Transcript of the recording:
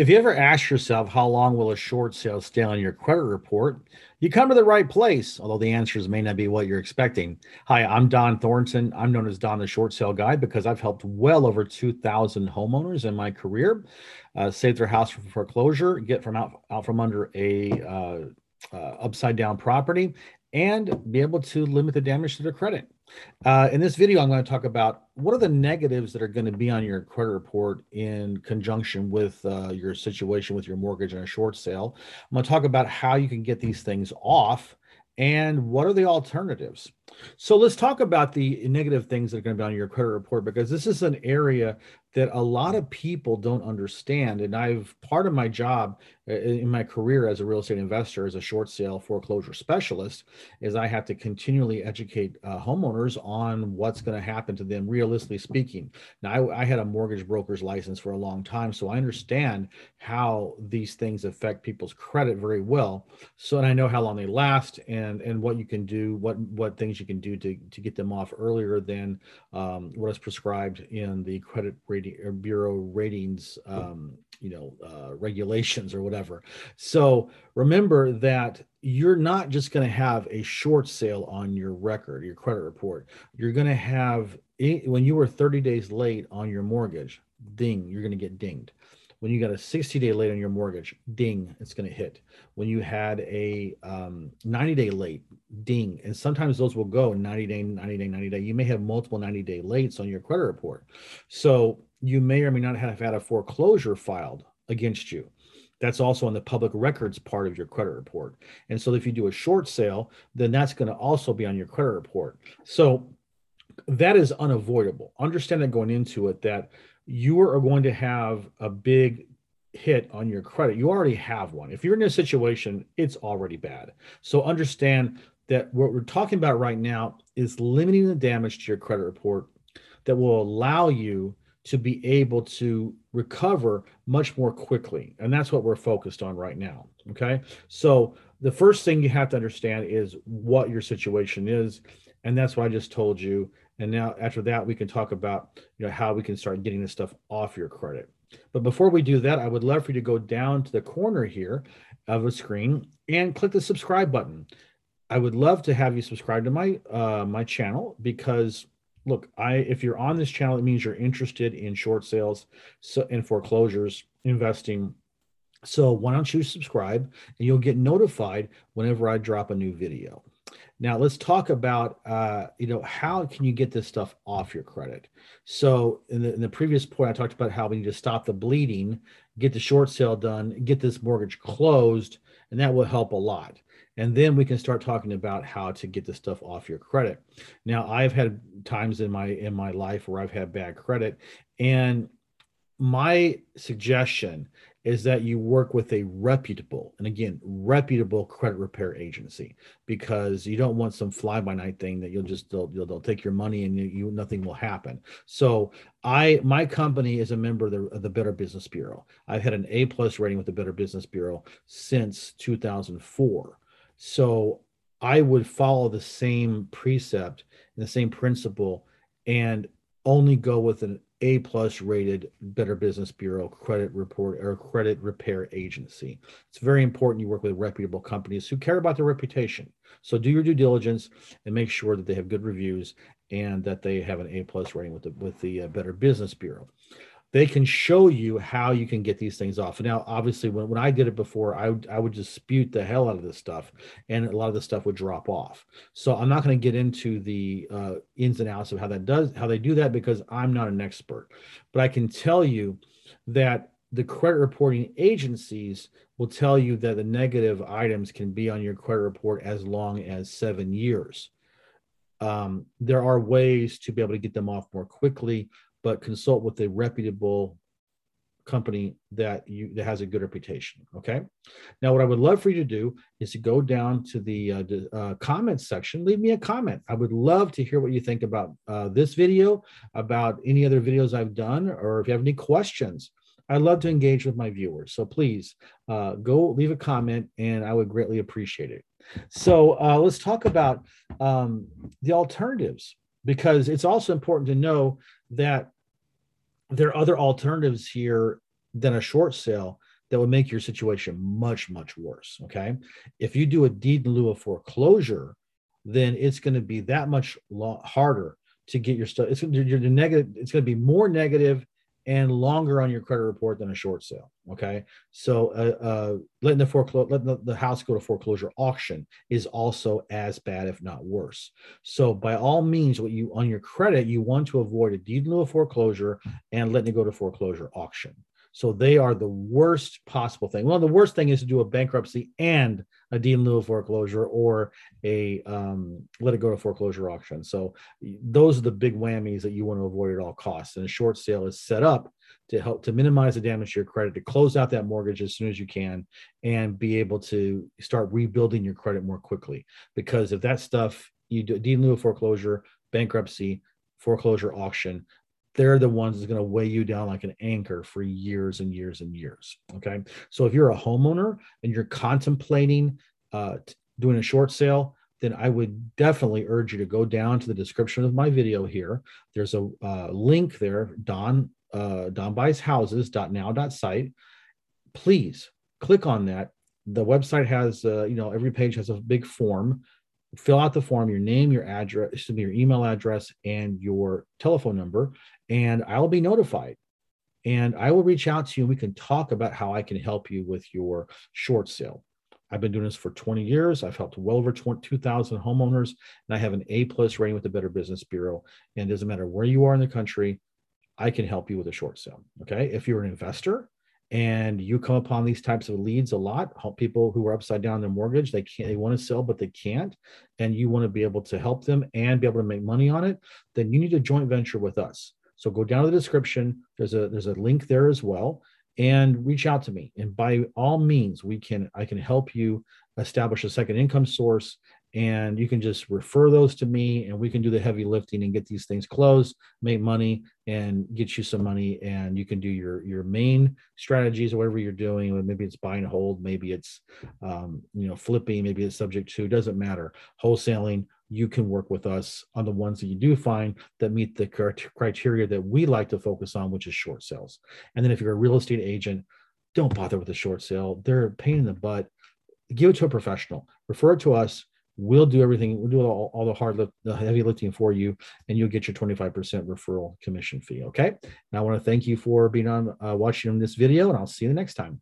If you ever ask yourself how long will a short sale stay on your credit report, you come to the right place, although the answers may not be what you're expecting. Hi, I'm Dohn Thornton. I'm known as Dohn the Short Sale Guy because I've helped well over 2,000 homeowners in my career uh, save their house from foreclosure, get from out, out from under a uh, uh, upside down property, and be able to limit the damage to their credit. Uh, in this video, I'm going to talk about what are the negatives that are going to be on your credit report in conjunction with uh, your situation with your mortgage and a short sale. I'm going to talk about how you can get these things off and what are the alternatives. So let's talk about the negative things that are going to be on your credit report because this is an area that a lot of people don't understand. And I've part of my job uh, in my career as a real estate investor, as a short sale foreclosure specialist, is I have to continually educate uh, homeowners on what's going to happen to them, realistically speaking. Now, I, I, had a mortgage broker's license for a long time, so I understand how these things affect people's credit very well. So, and I know how long they last and and what you can do, what what things you can do to to get them off earlier than um, what is prescribed in the credit rating bureau ratings um, you know uh, regulations or whatever. So remember that you're not just going to have a short sale on your record your credit report. You're going to have when you were 30 days late on your mortgage ding you're going to get dinged when you got a 60 day late on your mortgage ding it's going to hit when you had a um, 90 day late ding and sometimes those will go 90 day 90 day 90 day you may have multiple 90 day lates on your credit report so you may or may not have had a foreclosure filed against you. That's also on the public records part of your credit report. And so if you do a short sale, then that's going to also be on your credit report. So that is unavoidable. Understand that going into it that you are going to have a big hit on your credit. You already have one. If you're in a situation, it's already bad. So understand that what we're talking about right now is limiting the damage to your credit report that will allow you to be able to recover much more quickly. And that's what we're focused on right now. Okay. So the first thing you have to understand is what your situation is. And that's what I just told you. And now after that, we can talk about you know how we can start getting this stuff off your credit. But before we do that, I would love for you to go down to the corner here of a screen and click the subscribe button. I would love to have you subscribe to my uh, my channel because look, I if you're on this channel, it means you're interested in short sales so in foreclosures, investing. So why don't you subscribe and you'll get notified whenever I drop a new video. Now let's talk about uh, you know how can you get this stuff off your credit. So in the, in the previous point, I talked about how we need to stop the bleeding, get the short sale done, get this mortgage closed, and that will help a lot and then we can start talking about how to get this stuff off your credit now i've had times in my in my life where i've had bad credit and my suggestion is that you work with a reputable and again reputable credit repair agency because you don't want some fly by night thing that you'll just they'll, they'll take your money and you, you, nothing will happen. So i my company is a member of the, of the better business bureau. I've had an a plus rating with the better business bureau since 2004 so I would follow the same precept and the same principle and only go with an A plus rated Better Business Bureau credit report or credit repair agency. It's very important you work with reputable companies who care about their reputation. So do your due diligence and make sure that they have good reviews and that they have an A plus rating with the with the uh, Better Business Bureau they can show you how you can get these things off. Now, obviously, when, when I did it before, I, I would dispute the hell out of this stuff, and a lot of the stuff would drop off. So I'm not going to get into the uh, ins and outs of how that does how they do that because I'm not an expert. But I can tell you that the credit reporting agencies will tell you that the negative items can be on your credit report as long as seven years. Um, there are ways to be able to get them off more quickly but consult with a reputable company that you that has a good reputation okay? Now what i would love for you to do is to go down to the uh, uh, comments section. Leave me a comment. I would love to hear what you think about uh, this video about any other videos i've done or if you have any questions. I love to engage with my viewers. So please uh, go leave a comment and i would greatly appreciate it. So uh, let's talk about um, the alternatives because it's also important to know that there are other alternatives here than a short sale that would make your situation much, much worse. Okay. If you do a deed in lieu of foreclosure, then it's going to be that much harder to get your stuff. It's you're negative. It's going to be more negative and longer on your credit report than a short sale. Okay, so uh, uh, letting the foreclose, letting the, the, house go to foreclosure auction is also as bad, if not worse. So by all means, what you on your credit, you want to avoid a deed in lieu of foreclosure and letting it go to foreclosure auction. So they are the worst possible thing. Well, the worst thing is to do a bankruptcy and a deed in lieu of foreclosure or a um, let it go to foreclosure auction. So those are the big whammies that you want to avoid at all costs. And a short sale is set up to help to minimize the damage to your credit, to close out that mortgage as soon as you can, and be able to start rebuilding your credit more quickly. Because if that stuff you do deed in lieu of foreclosure, bankruptcy, foreclosure auction, they're the ones that's going to weigh you down like an anchor for years and years and years. Okay. So if you're a homeowner and you're contemplating uh, doing a short sale, then I would definitely urge you to go down to the description of my video here. There's a uh, link there, Dohn uh, Dohn buys houses.now.site. Please click on that. The website has, uh, you know, every page has a big form fill out the form, your name, your address, your email address, and your telephone number, and I'll be notified. And I will reach out to you and we can talk about how I can help you with your short sale. I've been doing this for 20 years. I've helped well over 2,000 homeowners, and I have an A plus rating with the Better Business Bureau. And it doesn't matter where you are in the country, I can help you with a short sale. Okay. If you're an investor, and you come upon these types of leads a lot help people who are upside down their mortgage they can't they want to sell but they can't and you want to be able to help them and be able to make money on it then you need a joint venture with us. So go down to the description there's a there's a link there as well and reach out to me and by all means we can i can help you establish a second income source and you can just refer those to me and we can do the heavy lifting and get these things closed make money and get you some money and you can do your your main strategies or whatever you're doing maybe it's buy and hold maybe it's um, you know flipping maybe it's subject to doesn't matter. Wholesaling you can work with us on the ones that you do find that meet the criteria that we like to focus on which is short sales. And then if you're a real estate agent don't bother with a short sale. They're a pain in the butt. Give it to a professional. Refer it to us We'll do everything. We'll do all, all the hard lift, the heavy lifting for you, and you'll get your 25% referral commission fee. Okay. And I want to thank you for being on uh, watching this video, and I'll see you next time.